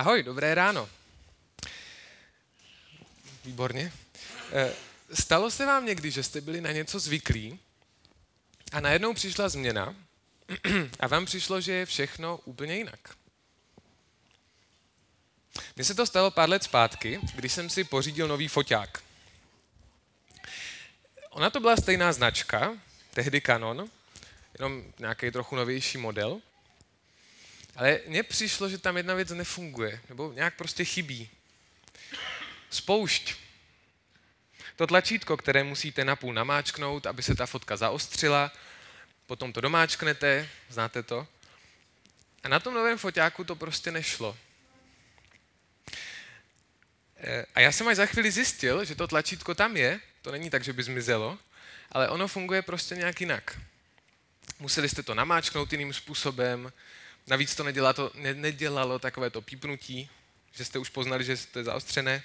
Ahoj, dobré ráno. Výborně. Eh, stalo se vám někdy, že jste byli na něco zvyklí a najednou přišla změna a vám přišlo, že je všechno úplně jinak? Mně se to stalo pár let zpátky, když jsem si pořídil nový foťák. Ona to byla stejná značka, tehdy Canon, jenom nějaký trochu novější model. Ale mně přišlo, že tam jedna věc nefunguje, nebo nějak prostě chybí. Spoušť. To tlačítko, které musíte napůl namáčknout, aby se ta fotka zaostřila, potom to domáčknete, znáte to. A na tom novém foťáku to prostě nešlo. E, a já jsem až za chvíli zjistil, že to tlačítko tam je, to není tak, že by zmizelo, ale ono funguje prostě nějak jinak. Museli jste to namáčknout jiným způsobem, navíc to nedělalo, to, ne, nedělalo takové to pípnutí, že jste už poznali, že to je zaostřené.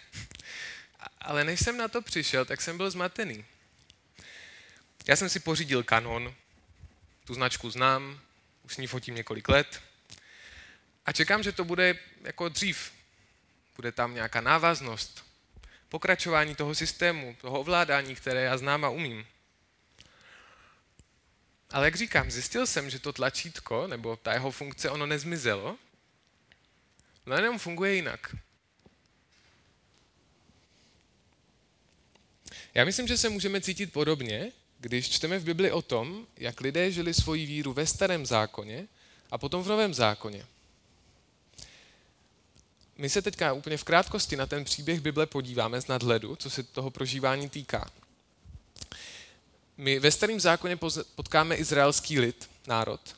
Ale než jsem na to přišel, tak jsem byl zmatený. Já jsem si pořídil Canon, tu značku znám, už s ní fotím několik let a čekám, že to bude jako dřív. Bude tam nějaká návaznost, pokračování toho systému, toho ovládání, které já znám a umím. Ale jak říkám, zjistil jsem, že to tlačítko, nebo ta jeho funkce, ono nezmizelo, no jenom funguje jinak. Já myslím, že se můžeme cítit podobně, když čteme v Bibli o tom, jak lidé žili svoji víru ve starém zákoně a potom v novém zákoně. My se teďka úplně v krátkosti na ten příběh Bible podíváme z nadhledu, co se toho prožívání týká. My ve starém zákoně potkáme izraelský lid, národ,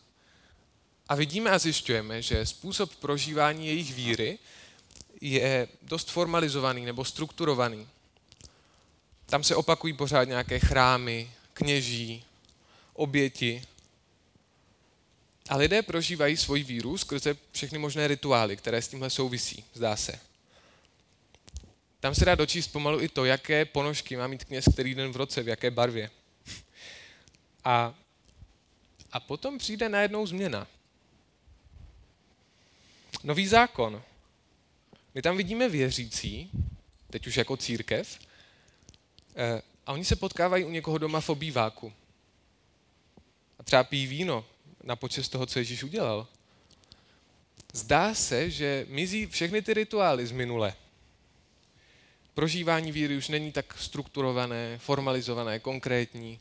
a vidíme a zjišťujeme, že způsob prožívání jejich víry je dost formalizovaný nebo strukturovaný. Tam se opakují pořád nějaké chrámy, kněží, oběti. A lidé prožívají svoji víru skrze všechny možné rituály, které s tímhle souvisí, zdá se. Tam se dá dočíst pomalu i to, jaké ponožky má mít kněz který den v roce, v jaké barvě. A, a potom přijde najednou změna. Nový zákon. My tam vidíme věřící, teď už jako církev, eh, a oni se potkávají u někoho doma v obýváku. A třeba pijí víno na počest toho, co Ježíš udělal. Zdá se, že mizí všechny ty rituály z minule. Prožívání víry už není tak strukturované, formalizované, konkrétní.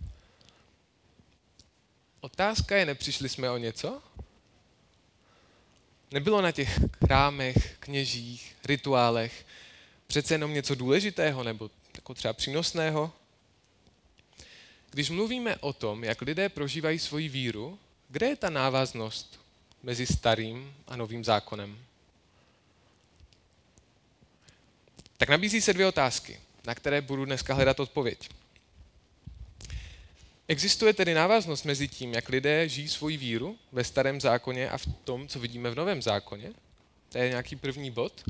Otázka je, nepřišli jsme o něco? Nebylo na těch chrámech, kněžích, rituálech přece jenom něco důležitého nebo jako třeba přínosného? Když mluvíme o tom, jak lidé prožívají svoji víru, kde je ta návaznost mezi starým a novým zákonem? Tak nabízí se dvě otázky, na které budu dneska hledat odpověď. Existuje tedy návaznost mezi tím, jak lidé žijí svoji víru ve starém zákoně a v tom, co vidíme v novém zákoně? To je nějaký první bod.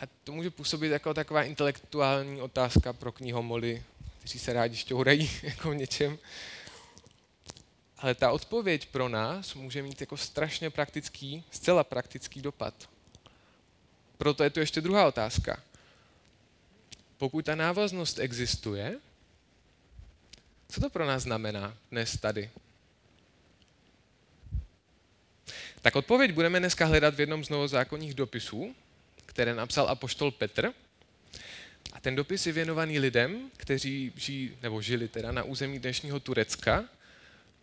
A to může působit jako taková intelektuální otázka pro knihomoly, kteří se rádi šťourají jako v něčem. Ale ta odpověď pro nás může mít jako strašně praktický, zcela praktický dopad. Proto je tu ještě druhá otázka. Pokud ta návaznost existuje, co to pro nás znamená dnes tady? Tak odpověď budeme dneska hledat v jednom z novozákonních dopisů, které napsal apoštol Petr. A ten dopis je věnovaný lidem, kteří žijí, nebo žili teda na území dnešního Turecka,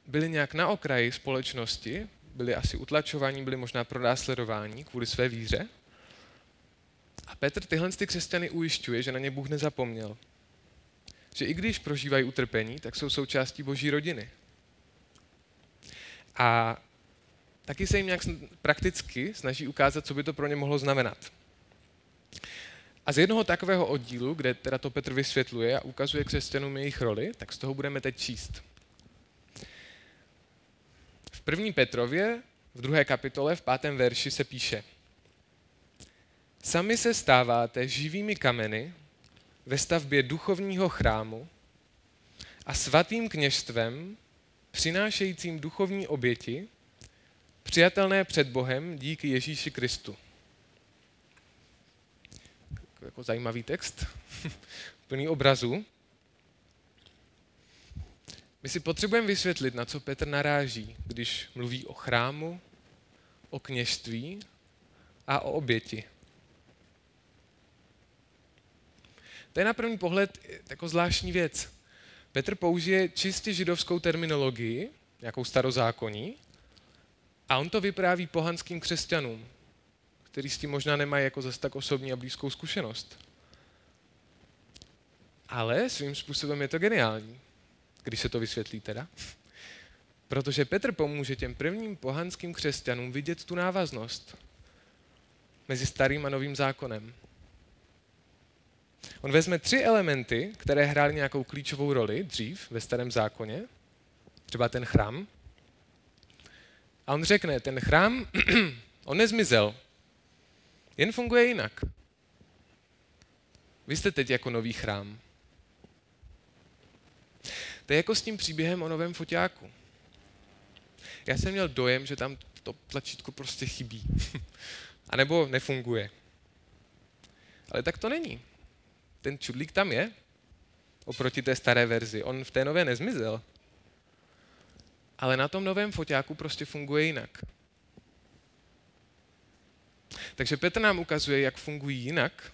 byli nějak na okraji společnosti, byli asi utlačováni, byli možná pronásledováni kvůli své víře. A Petr tyhle ty křesťany ujišťuje, že na ně Bůh nezapomněl, že i když prožívají utrpení, tak jsou součástí boží rodiny. A taky se jim nějak prakticky snaží ukázat, co by to pro ně mohlo znamenat. A z jednoho takového oddílu, kde teda to Petr vysvětluje a ukazuje křesťanům jejich roli, tak z toho budeme teď číst. V první Petrově, v druhé kapitole, v pátém verši se píše Sami se stáváte živými kameny, ve stavbě duchovního chrámu a svatým kněžstvem, přinášejícím duchovní oběti, přijatelné před Bohem díky Ježíši Kristu. jako zajímavý text, plný obrazů. My si potřebujeme vysvětlit, na co Petr naráží, když mluví o chrámu, o kněžství a o oběti. To je na první pohled jako zvláštní věc. Petr použije čistě židovskou terminologii, nějakou starozákoní, a on to vypráví pohanským křesťanům, kteří s tím možná nemají jako zase tak osobní a blízkou zkušenost. Ale svým způsobem je to geniální, když se to vysvětlí teda. Protože Petr pomůže těm prvním pohanským křesťanům vidět tu návaznost mezi starým a novým zákonem. On vezme tři elementy, které hrály nějakou klíčovou roli dřív ve starém zákoně, třeba ten chrám, a on řekne, ten chrám, on nezmizel, jen funguje jinak. Vy jste teď jako nový chrám. To je jako s tím příběhem o novém foťáku. Já jsem měl dojem, že tam to tlačítko prostě chybí. A nebo nefunguje. Ale tak to není. Ten čudlík tam je, oproti té staré verzi. On v té nové nezmizel. Ale na tom novém foťáku prostě funguje jinak. Takže Petr nám ukazuje, jak fungují jinak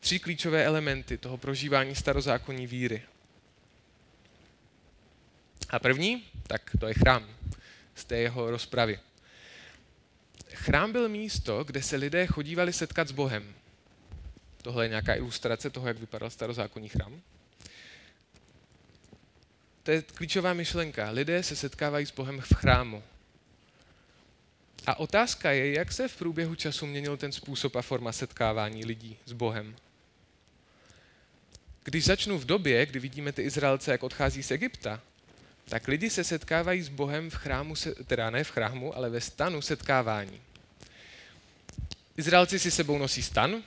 tři klíčové elementy toho prožívání starozákonní víry. A první, tak to je chrám z té jeho rozpravy. Chrám byl místo, kde se lidé chodívali setkat s Bohem. Tohle je nějaká ilustrace toho, jak vypadal starozákonní chrám. To je klíčová myšlenka. Lidé se setkávají s Bohem v chrámu. A otázka je, jak se v průběhu času měnil ten způsob a forma setkávání lidí s Bohem. Když začnu v době, kdy vidíme ty Izraelce, jak odchází z Egypta, tak lidi se setkávají s Bohem v chrámu, teda ne v chrámu, ale ve stanu setkávání. Izraelci si sebou nosí stan,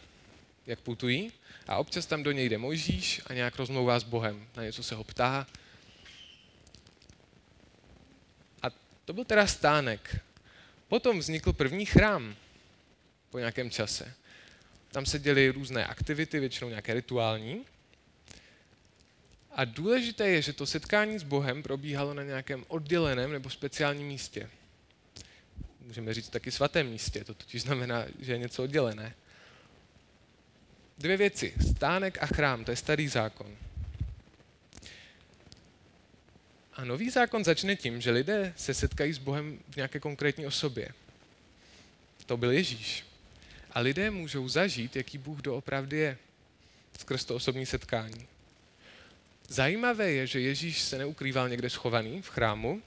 jak putují, a občas tam do něj jde Mojžíš a nějak rozmlouvá s Bohem. Na něco se ho ptá. A to byl teda stánek. Potom vznikl první chrám po nějakém čase. Tam se děly různé aktivity, většinou nějaké rituální. A důležité je, že to setkání s Bohem probíhalo na nějakém odděleném nebo speciálním místě. Můžeme říct taky svatém místě, to totiž znamená, že je něco oddělené. Dvě věci. Stánek a chrám, to je starý zákon. A nový zákon začne tím, že lidé se setkají s Bohem v nějaké konkrétní osobě. To byl Ježíš. A lidé můžou zažít, jaký Bůh doopravdy je skrz to osobní setkání. Zajímavé je, že Ježíš se neukrýval někde schovaný v chrámu,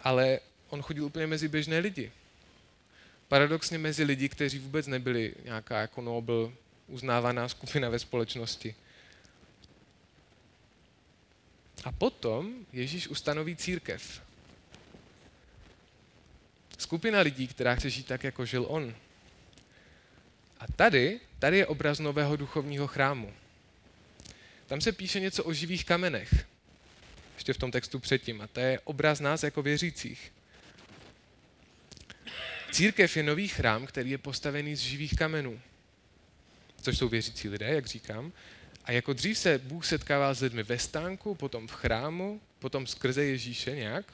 ale on chodil úplně mezi běžné lidi. Paradoxně mezi lidi, kteří vůbec nebyli nějaká jako nobel uznávaná skupina ve společnosti. A potom Ježíš ustanoví církev. Skupina lidí, která chce žít tak, jako žil on. A tady, tady je obraz nového duchovního chrámu. Tam se píše něco o živých kamenech. Ještě v tom textu předtím. A to je obraz nás jako věřících. Církev je nový chrám, který je postavený z živých kamenů. Což jsou věřící lidé, jak říkám. A jako dřív se Bůh setkával s lidmi ve stánku, potom v chrámu, potom skrze Ježíše nějak,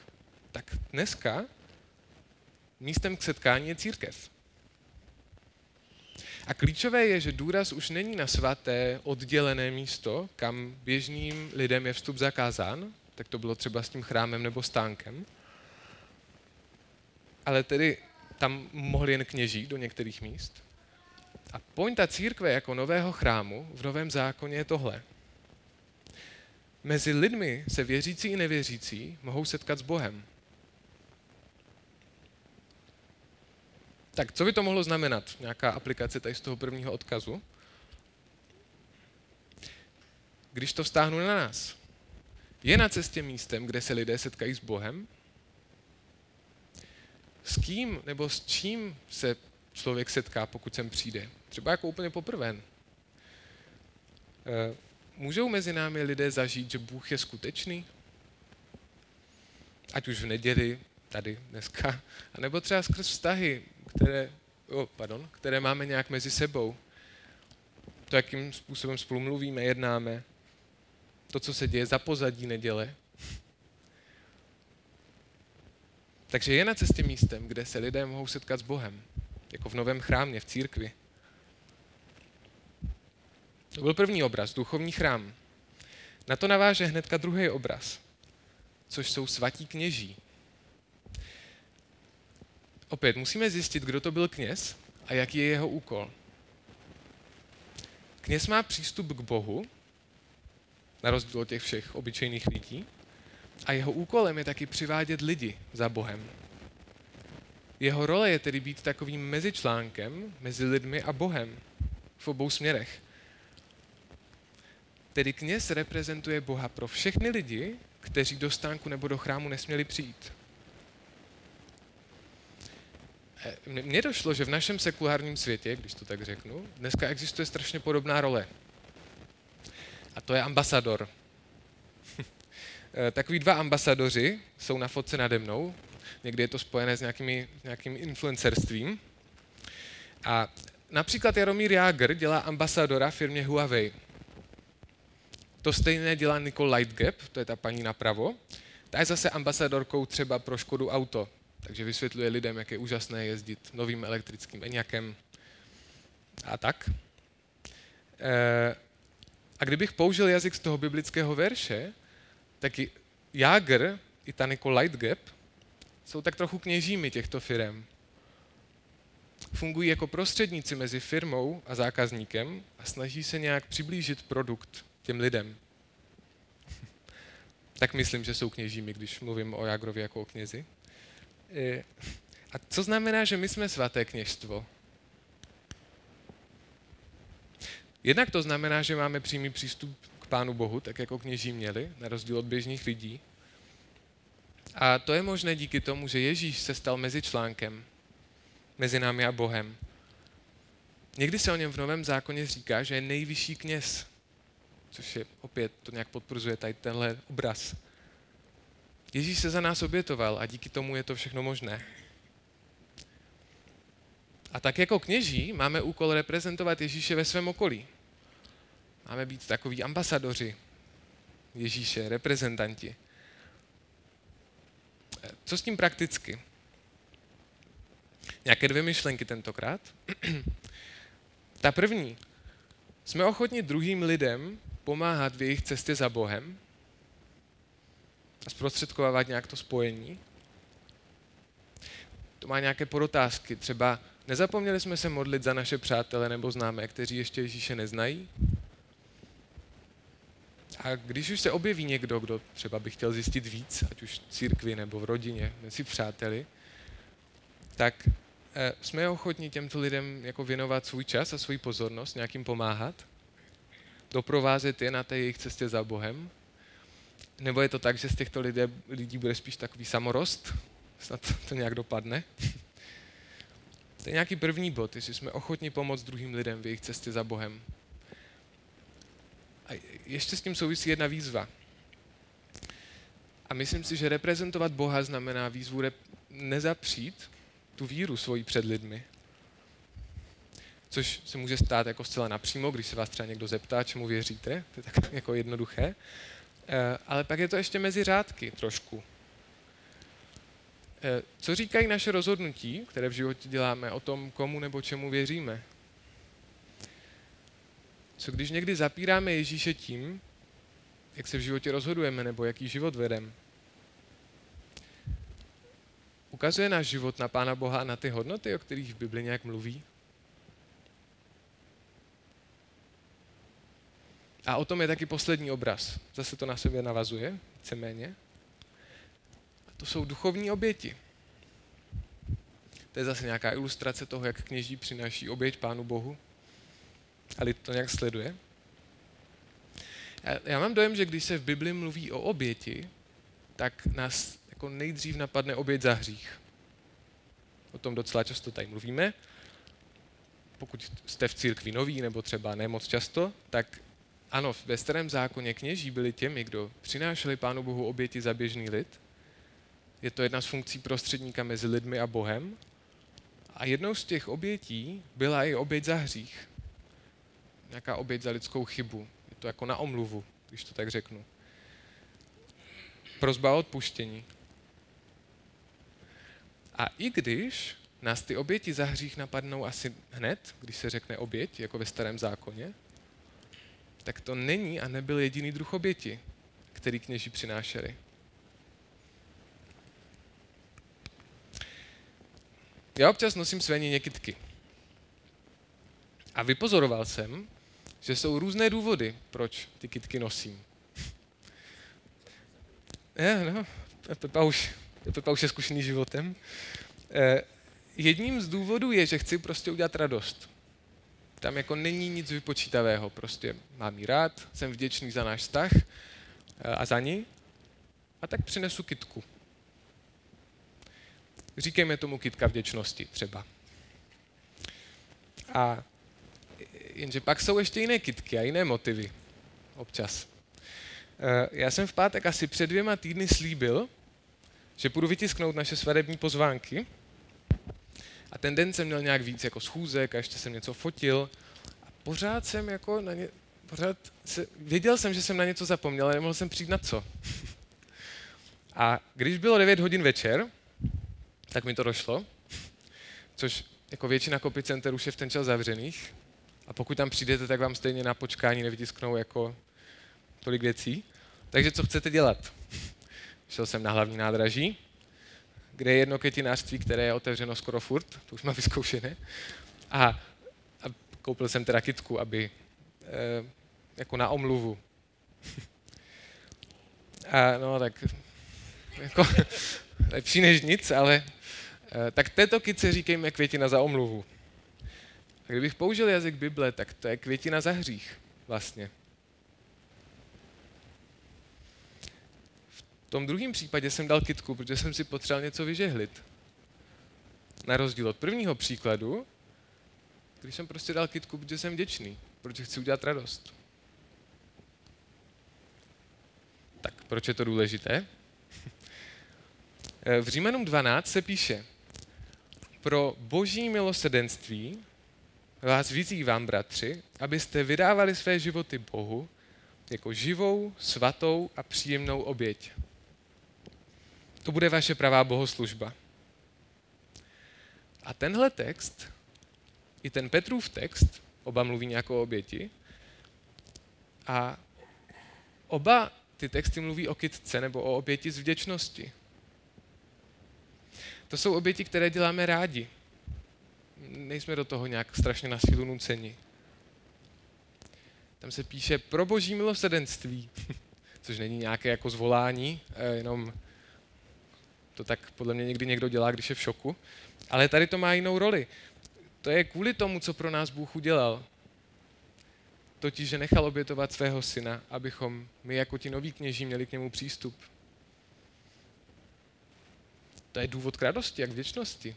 tak dneska místem k setkání je církev. A klíčové je, že důraz už není na svaté, oddělené místo, kam běžným lidem je vstup zakázán, tak to bylo třeba s tím chrámem nebo stánkem, ale tedy tam mohli jen kněží do některých míst. A pointa církve jako nového chrámu v Novém zákoně je tohle. Mezi lidmi se věřící i nevěřící mohou setkat s Bohem. Tak co by to mohlo znamenat? Nějaká aplikace tady z toho prvního odkazu? Když to vztáhnu na nás. Je na cestě místem, kde se lidé setkají s Bohem? S kým nebo s čím se člověk setká, pokud sem přijde? Třeba jako úplně poprvé. Eh, můžou mezi námi lidé zažít, že Bůh je skutečný? Ať už v neděli, tady dneska, anebo třeba skrz vztahy, které, oh, pardon, které máme nějak mezi sebou. to, jakým způsobem spolu mluvíme, jednáme, to, co se děje za pozadí neděle. Takže je na cestě místem, kde se lidé mohou setkat s Bohem, jako v novém chrámě, v církvi. To byl první obraz, duchovní chrám. Na to naváže hnedka druhý obraz, což jsou svatí kněží. Opět musíme zjistit, kdo to byl kněz a jaký je jeho úkol. Kněz má přístup k Bohu, na rozdíl od těch všech obyčejných lidí, a jeho úkolem je taky přivádět lidi za Bohem. Jeho role je tedy být takovým mezičlánkem mezi lidmi a Bohem v obou směrech. Tedy kněz reprezentuje Boha pro všechny lidi, kteří do stánku nebo do chrámu nesměli přijít. E, mně došlo, že v našem sekulárním světě, když to tak řeknu, dneska existuje strašně podobná role. A to je ambasador. E, takový dva ambasadoři jsou na fotce nade mnou. Někdy je to spojené s nějakými, nějakým influencerstvím. A například Jaromír Jágr dělá ambasadora firmě Huawei. To stejné dělá Nicole Lightgap, to je ta paní napravo. Ta je zase ambasadorkou třeba pro Škodu Auto, takže vysvětluje lidem, jak je úžasné jezdit novým elektrickým Eňakem a tak. E, a kdybych použil jazyk z toho biblického verše, tak Jager i ta Nicole Lightgap jsou tak trochu kněžími těchto firm. Fungují jako prostředníci mezi firmou a zákazníkem a snaží se nějak přiblížit produkt těm lidem. tak myslím, že jsou kněžími, když mluvím o Jagrovi jako o knězi. E, a co znamená, že my jsme svaté kněžstvo? Jednak to znamená, že máme přímý přístup k Pánu Bohu, tak jako kněží měli, na rozdíl od běžných lidí. A to je možné díky tomu, že Ježíš se stal mezičlánkem mezi námi a Bohem. Někdy se o něm v Novém zákoně říká, že je nejvyšší kněz což je opět, to nějak potvrzuje tady tenhle obraz. Ježíš se za nás obětoval a díky tomu je to všechno možné. A tak jako kněží máme úkol reprezentovat Ježíše ve svém okolí. Máme být takový ambasadoři Ježíše, reprezentanti. Co s tím prakticky? Nějaké dvě myšlenky tentokrát. Ta první. Jsme ochotni druhým lidem pomáhat v jejich cestě za Bohem a zprostředkovávat nějak to spojení. To má nějaké podotázky. Třeba nezapomněli jsme se modlit za naše přátele nebo známé, kteří ještě Ježíše neznají? A když už se objeví někdo, kdo třeba by chtěl zjistit víc, ať už v církvi nebo v rodině, mezi přáteli, tak eh, jsme ochotní těmto lidem jako věnovat svůj čas a svůj pozornost, nějakým pomáhat doprovázet je na té jejich cestě za Bohem? Nebo je to tak, že z těchto lidé, lidí bude spíš takový samorost? Snad to, to nějak dopadne? To je nějaký první bod, jestli jsme ochotni pomoct druhým lidem v jejich cestě za Bohem. A ještě s tím souvisí jedna výzva. A myslím si, že reprezentovat Boha znamená výzvu rep- nezapřít tu víru svoji před lidmi což se může stát jako zcela napřímo, když se vás třeba někdo zeptá, čemu věříte, to je tak jako jednoduché. Eh, ale pak je to ještě mezi řádky trošku. Eh, co říkají naše rozhodnutí, které v životě děláme, o tom, komu nebo čemu věříme? Co když někdy zapíráme Ježíše tím, jak se v životě rozhodujeme nebo jaký život vedeme? Ukazuje náš život na Pána Boha a na ty hodnoty, o kterých v Bibli nějak mluví? A o tom je taky poslední obraz. Zase to na sebe navazuje, víceméně. A to jsou duchovní oběti. To je zase nějaká ilustrace toho, jak kněží přináší oběť Pánu Bohu. Ale to nějak sleduje. Já, mám dojem, že když se v Bibli mluví o oběti, tak nás jako nejdřív napadne oběť za hřích. O tom docela často tady mluvíme. Pokud jste v církvi noví, nebo třeba ne moc často, tak ano, ve starém zákoně kněží byli těmi, kdo přinášeli Pánu Bohu oběti za běžný lid. Je to jedna z funkcí prostředníka mezi lidmi a Bohem. A jednou z těch obětí byla i oběť za hřích. Nějaká oběť za lidskou chybu. Je to jako na omluvu, když to tak řeknu. Prozba o odpuštění. A i když nás ty oběti za hřích napadnou asi hned, když se řekne oběť, jako ve starém zákoně, tak to není a nebyl jediný druh oběti, který kněží přinášeli. Já občas nosím své kytky. A vypozoroval jsem, že jsou různé důvody, proč ty kytky nosím. Je, no, Pepa už, Pepa už je zkušený životem. Eh, jedním z důvodů je, že chci prostě udělat radost. Tam jako není nic vypočítavého, prostě mám jí rád, jsem vděčný za náš vztah eh, a za ní a tak přinesu kitku. Říkejme tomu kytka vděčnosti třeba. A jenže pak jsou ještě jiné kitky a jiné motivy. Občas. Eh, já jsem v pátek asi před dvěma týdny slíbil, že půjdu vytisknout naše svadební pozvánky. A ten den jsem měl nějak víc jako schůzek a ještě jsem něco fotil. A pořád jsem jako na ně, pořád se, věděl jsem, že jsem na něco zapomněl, ale nemohl jsem přijít na co. A když bylo 9 hodin večer, tak mi to došlo, což jako většina center už je v ten čas zavřených. A pokud tam přijdete, tak vám stejně na počkání nevytisknou jako tolik věcí. Takže co chcete dělat? Šel jsem na hlavní nádraží, kde je jedno květinářství, které je otevřeno skoro furt, to už mám vyzkoušené. A, a koupil jsem teda kitku, aby e, jako na omluvu. A no tak jako, lepší než nic, ale e, tak této kytce říkejme květina za omluvu. A kdybych použil jazyk Bible, tak to je květina za hřích vlastně. V tom druhém případě jsem dal kitku, protože jsem si potřeboval něco vyžehlit. Na rozdíl od prvního příkladu, když jsem prostě dal kitku, protože jsem vděčný, protože chci udělat radost. Tak proč je to důležité? V Římanům 12 se píše, pro boží milosedenství vás vyzývám, bratři, abyste vydávali své životy Bohu jako živou, svatou a příjemnou oběť. To bude vaše pravá bohoslužba. A tenhle text, i ten Petrův text, oba mluví nějak o oběti, a oba ty texty mluví o kytce nebo o oběti z vděčnosti. To jsou oběti, které děláme rádi nejsme do toho nějak strašně na sílu nuceni. Tam se píše pro boží milosedenství, což není nějaké jako zvolání, eh, jenom to tak podle mě někdy někdo dělá, když je v šoku. Ale tady to má jinou roli. To je kvůli tomu, co pro nás Bůh udělal. Totiž, že nechal obětovat svého syna, abychom my jako ti noví kněží měli k němu přístup. To je důvod k radosti a k věčnosti.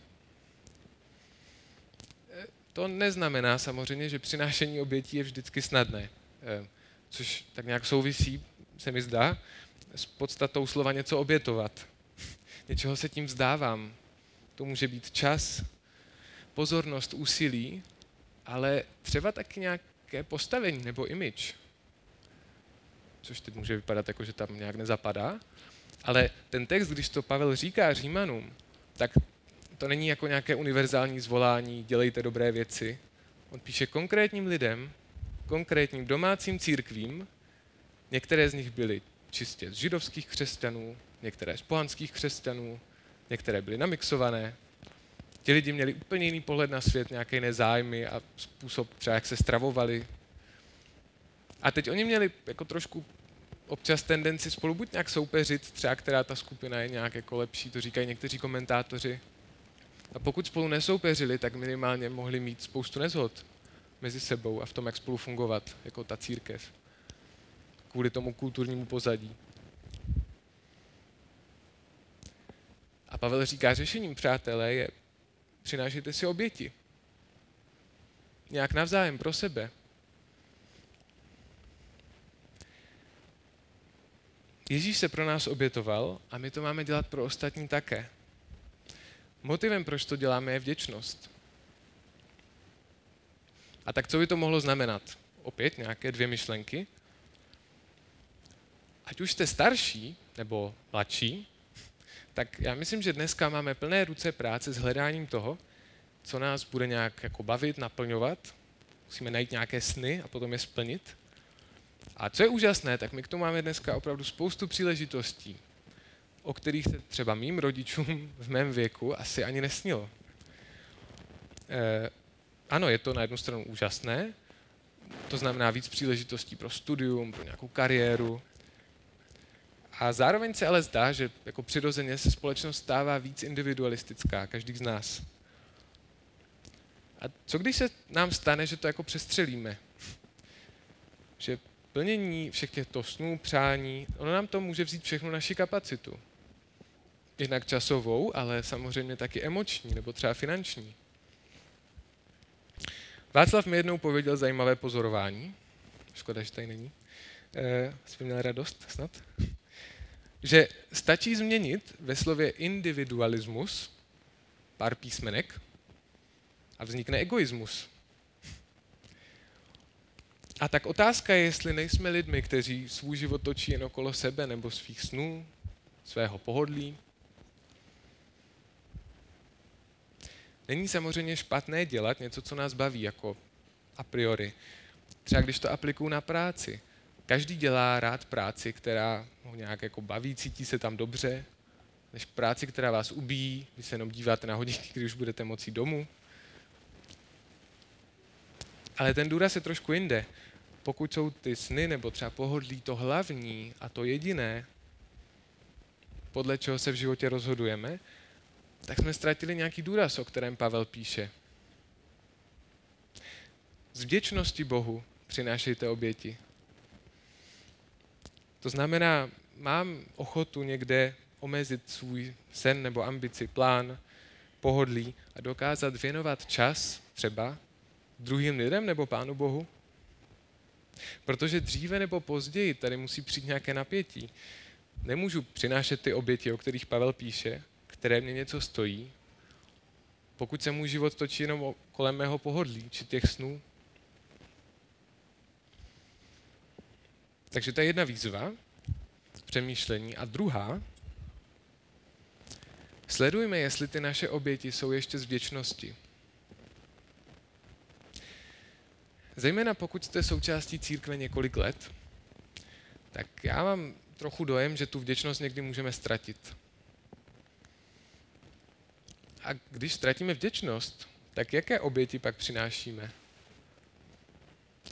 To neznamená samozřejmě, že přinášení obětí je vždycky snadné, eh, což tak nějak souvisí, se mi zdá, s podstatou slova něco obětovat. Něčeho se tím vzdávám. To může být čas, pozornost, úsilí, ale třeba taky nějaké postavení nebo image. Což teď může vypadat jako, že tam nějak nezapadá. Ale ten text, když to Pavel říká Římanům, tak to není jako nějaké univerzální zvolání, dělejte dobré věci. On píše konkrétním lidem, konkrétním domácím církvím, některé z nich byly čistě z židovských křesťanů, některé z pohanských křesťanů, některé byly namixované. Ti lidi měli úplně jiný pohled na svět, nějaké jiné zájmy a způsob třeba, jak se stravovali. A teď oni měli jako trošku občas tendenci spolu buď nějak soupeřit, třeba která ta skupina je nějak jako lepší, to říkají někteří komentátoři, a pokud spolu nesoupeřili, tak minimálně mohli mít spoustu nezhod mezi sebou a v tom, jak spolu fungovat jako ta církev. Kvůli tomu kulturnímu pozadí. A Pavel říká, řešením, přátelé, je přinášejte si oběti. Nějak navzájem pro sebe. Ježíš se pro nás obětoval a my to máme dělat pro ostatní také. Motivem, proč to děláme, je vděčnost. A tak co by to mohlo znamenat? opět nějaké dvě myšlenky. Ať už jste starší nebo mladší, tak já myslím, že dneska máme plné ruce práce s hledáním toho, co nás bude nějak jako bavit, naplňovat. Musíme najít nějaké sny a potom je splnit. A co je úžasné, tak my k tomu máme dneska opravdu spoustu příležitostí, o kterých se třeba mým rodičům v mém věku asi ani nesnilo. E, ano, je to na jednu stranu úžasné, to znamená víc příležitostí pro studium, pro nějakou kariéru. A zároveň se ale zdá, že jako přirozeně se společnost stává víc individualistická, každý z nás. A co když se nám stane, že to jako přestřelíme? Že plnění všech těchto snů, přání, ono nám to může vzít všechno naši kapacitu. Jednak časovou, ale samozřejmě taky emoční nebo třeba finanční. Václav mi jednou pověděl zajímavé pozorování. Škoda, že tady není. E, jsi měl radost snad? Že stačí změnit ve slově individualismus pár písmenek a vznikne egoismus. A tak otázka je, jestli nejsme lidmi, kteří svůj život točí jen okolo sebe nebo svých snů, svého pohodlí. Není samozřejmě špatné dělat něco, co nás baví, jako a priori. Třeba když to aplikuju na práci. Každý dělá rád práci, která ho nějak jako baví, cítí se tam dobře, než práci, která vás ubíjí, když se jenom díváte na hodinky, když už budete moci domů. Ale ten důraz je trošku jinde. Pokud jsou ty sny nebo třeba pohodlí to hlavní a to jediné, podle čeho se v životě rozhodujeme, tak jsme ztratili nějaký důraz, o kterém Pavel píše. Z vděčnosti Bohu přinášejte oběti. To znamená, mám ochotu někde omezit svůj sen nebo ambici, plán, pohodlí a dokázat věnovat čas třeba druhým lidem nebo Pánu Bohu? Protože dříve nebo později tady musí přijít nějaké napětí. Nemůžu přinášet ty oběti, o kterých Pavel píše, které mě něco stojí, pokud se můj život točí jenom kolem mého pohodlí či těch snů. Takže to je jedna výzva přemýšlení. A druhá, sledujme, jestli ty naše oběti jsou ještě z vděčnosti. Zejména pokud jste součástí církve několik let, tak já mám trochu dojem, že tu vděčnost někdy můžeme ztratit. A když ztratíme vděčnost, tak jaké oběti pak přinášíme?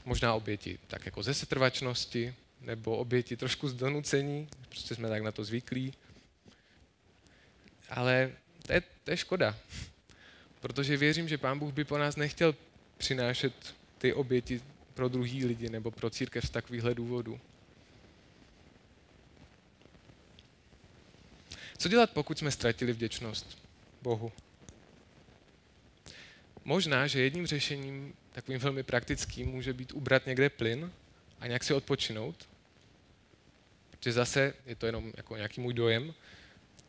Možná oběti tak jako ze setrvačnosti, nebo oběti trošku z donucení, prostě jsme tak na to zvyklí. Ale to je, to je škoda, protože věřím, že Pán Bůh by po nás nechtěl přinášet ty oběti pro druhý lidi nebo pro církev z takovýchhle důvodů. Co dělat, pokud jsme ztratili vděčnost Bohu? Možná, že jedním řešením, takovým velmi praktickým, může být ubrat někde plyn a nějak si odpočinout. Protože zase, je to jenom jako nějaký můj dojem,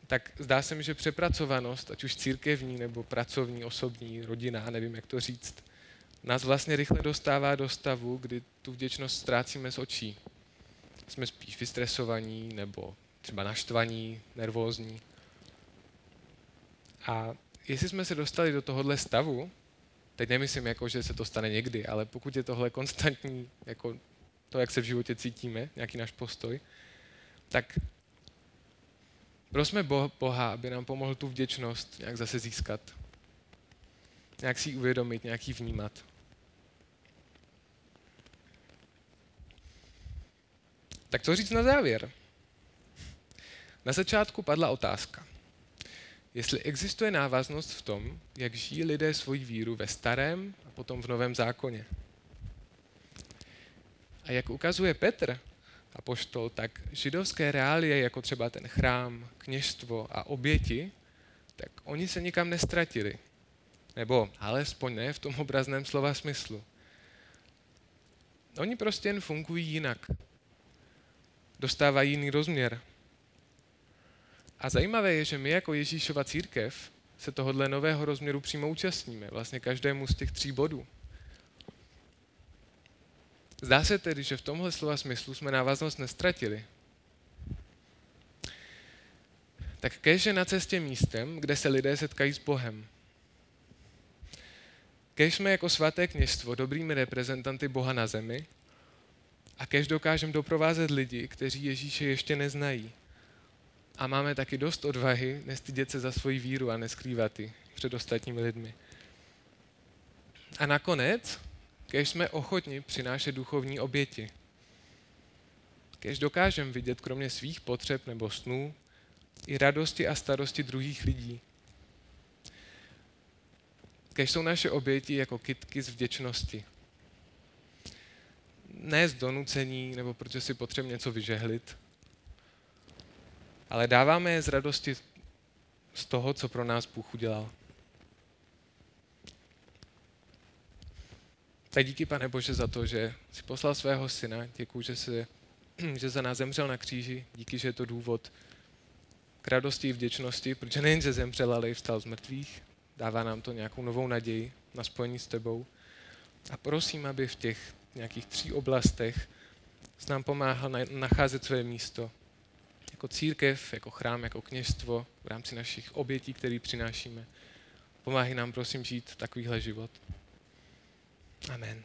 tak zdá se mi, že přepracovanost, ať už církevní nebo pracovní, osobní, rodina, nevím, jak to říct, nás vlastně rychle dostává do stavu, kdy tu vděčnost ztrácíme z očí. Jsme spíš vystresovaní nebo třeba naštvaní, nervózní. A jestli jsme se dostali do tohohle stavu, teď nemyslím jako, že se to stane někdy, ale pokud je tohle konstantní, jako to, jak se v životě cítíme, nějaký náš postoj, tak prosme Boha, aby nám pomohl tu vděčnost nějak zase získat. Nějak si ji uvědomit, nějak ji vnímat. Tak co říct na závěr? Na začátku padla otázka. Jestli existuje návaznost v tom, jak žijí lidé svoji víru ve starém a potom v novém zákoně. A jak ukazuje Petr a poštol, tak židovské reálie, jako třeba ten chrám, kněžstvo a oběti, tak oni se nikam nestratili. Nebo alespoň ne v tom obrazném slova smyslu. Oni prostě jen fungují jinak dostávají jiný rozměr. A zajímavé je, že my jako Ježíšova církev se tohohle nového rozměru přímo účastníme, vlastně každému z těch tří bodů. Zdá se tedy, že v tomhle slova smyslu jsme návaznost nestratili. Tak kež je na cestě místem, kde se lidé setkají s Bohem. Kež jsme jako svaté kněžstvo dobrými reprezentanty Boha na zemi a kež dokážeme doprovázet lidi, kteří Ježíše ještě neznají. A máme taky dost odvahy nestydět se za svoji víru a neskrývat ji před ostatními lidmi. A nakonec, kež jsme ochotni přinášet duchovní oběti. Kež dokážeme vidět kromě svých potřeb nebo snů i radosti a starosti druhých lidí. Kež jsou naše oběti jako kitky z vděčnosti. Ne z donucení, nebo protože si potřebujeme něco vyžehlit, ale dáváme je z radosti z toho, co pro nás Bůh udělal. Tak díky, pane Bože, za to, že jsi poslal svého syna. Děkuji, že, se, že za nás zemřel na kříži. Díky, že je to důvod k radosti i vděčnosti, protože nejen, že zemřel, ale i vstal z mrtvých. Dává nám to nějakou novou naději na spojení s tebou. A prosím, aby v těch nějakých tří oblastech s nám pomáhal nacházet své místo. Jako církev, jako chrám, jako kněžstvo, v rámci našich obětí, které přinášíme. Pomáhej nám, prosím, žít takovýhle život. Amen.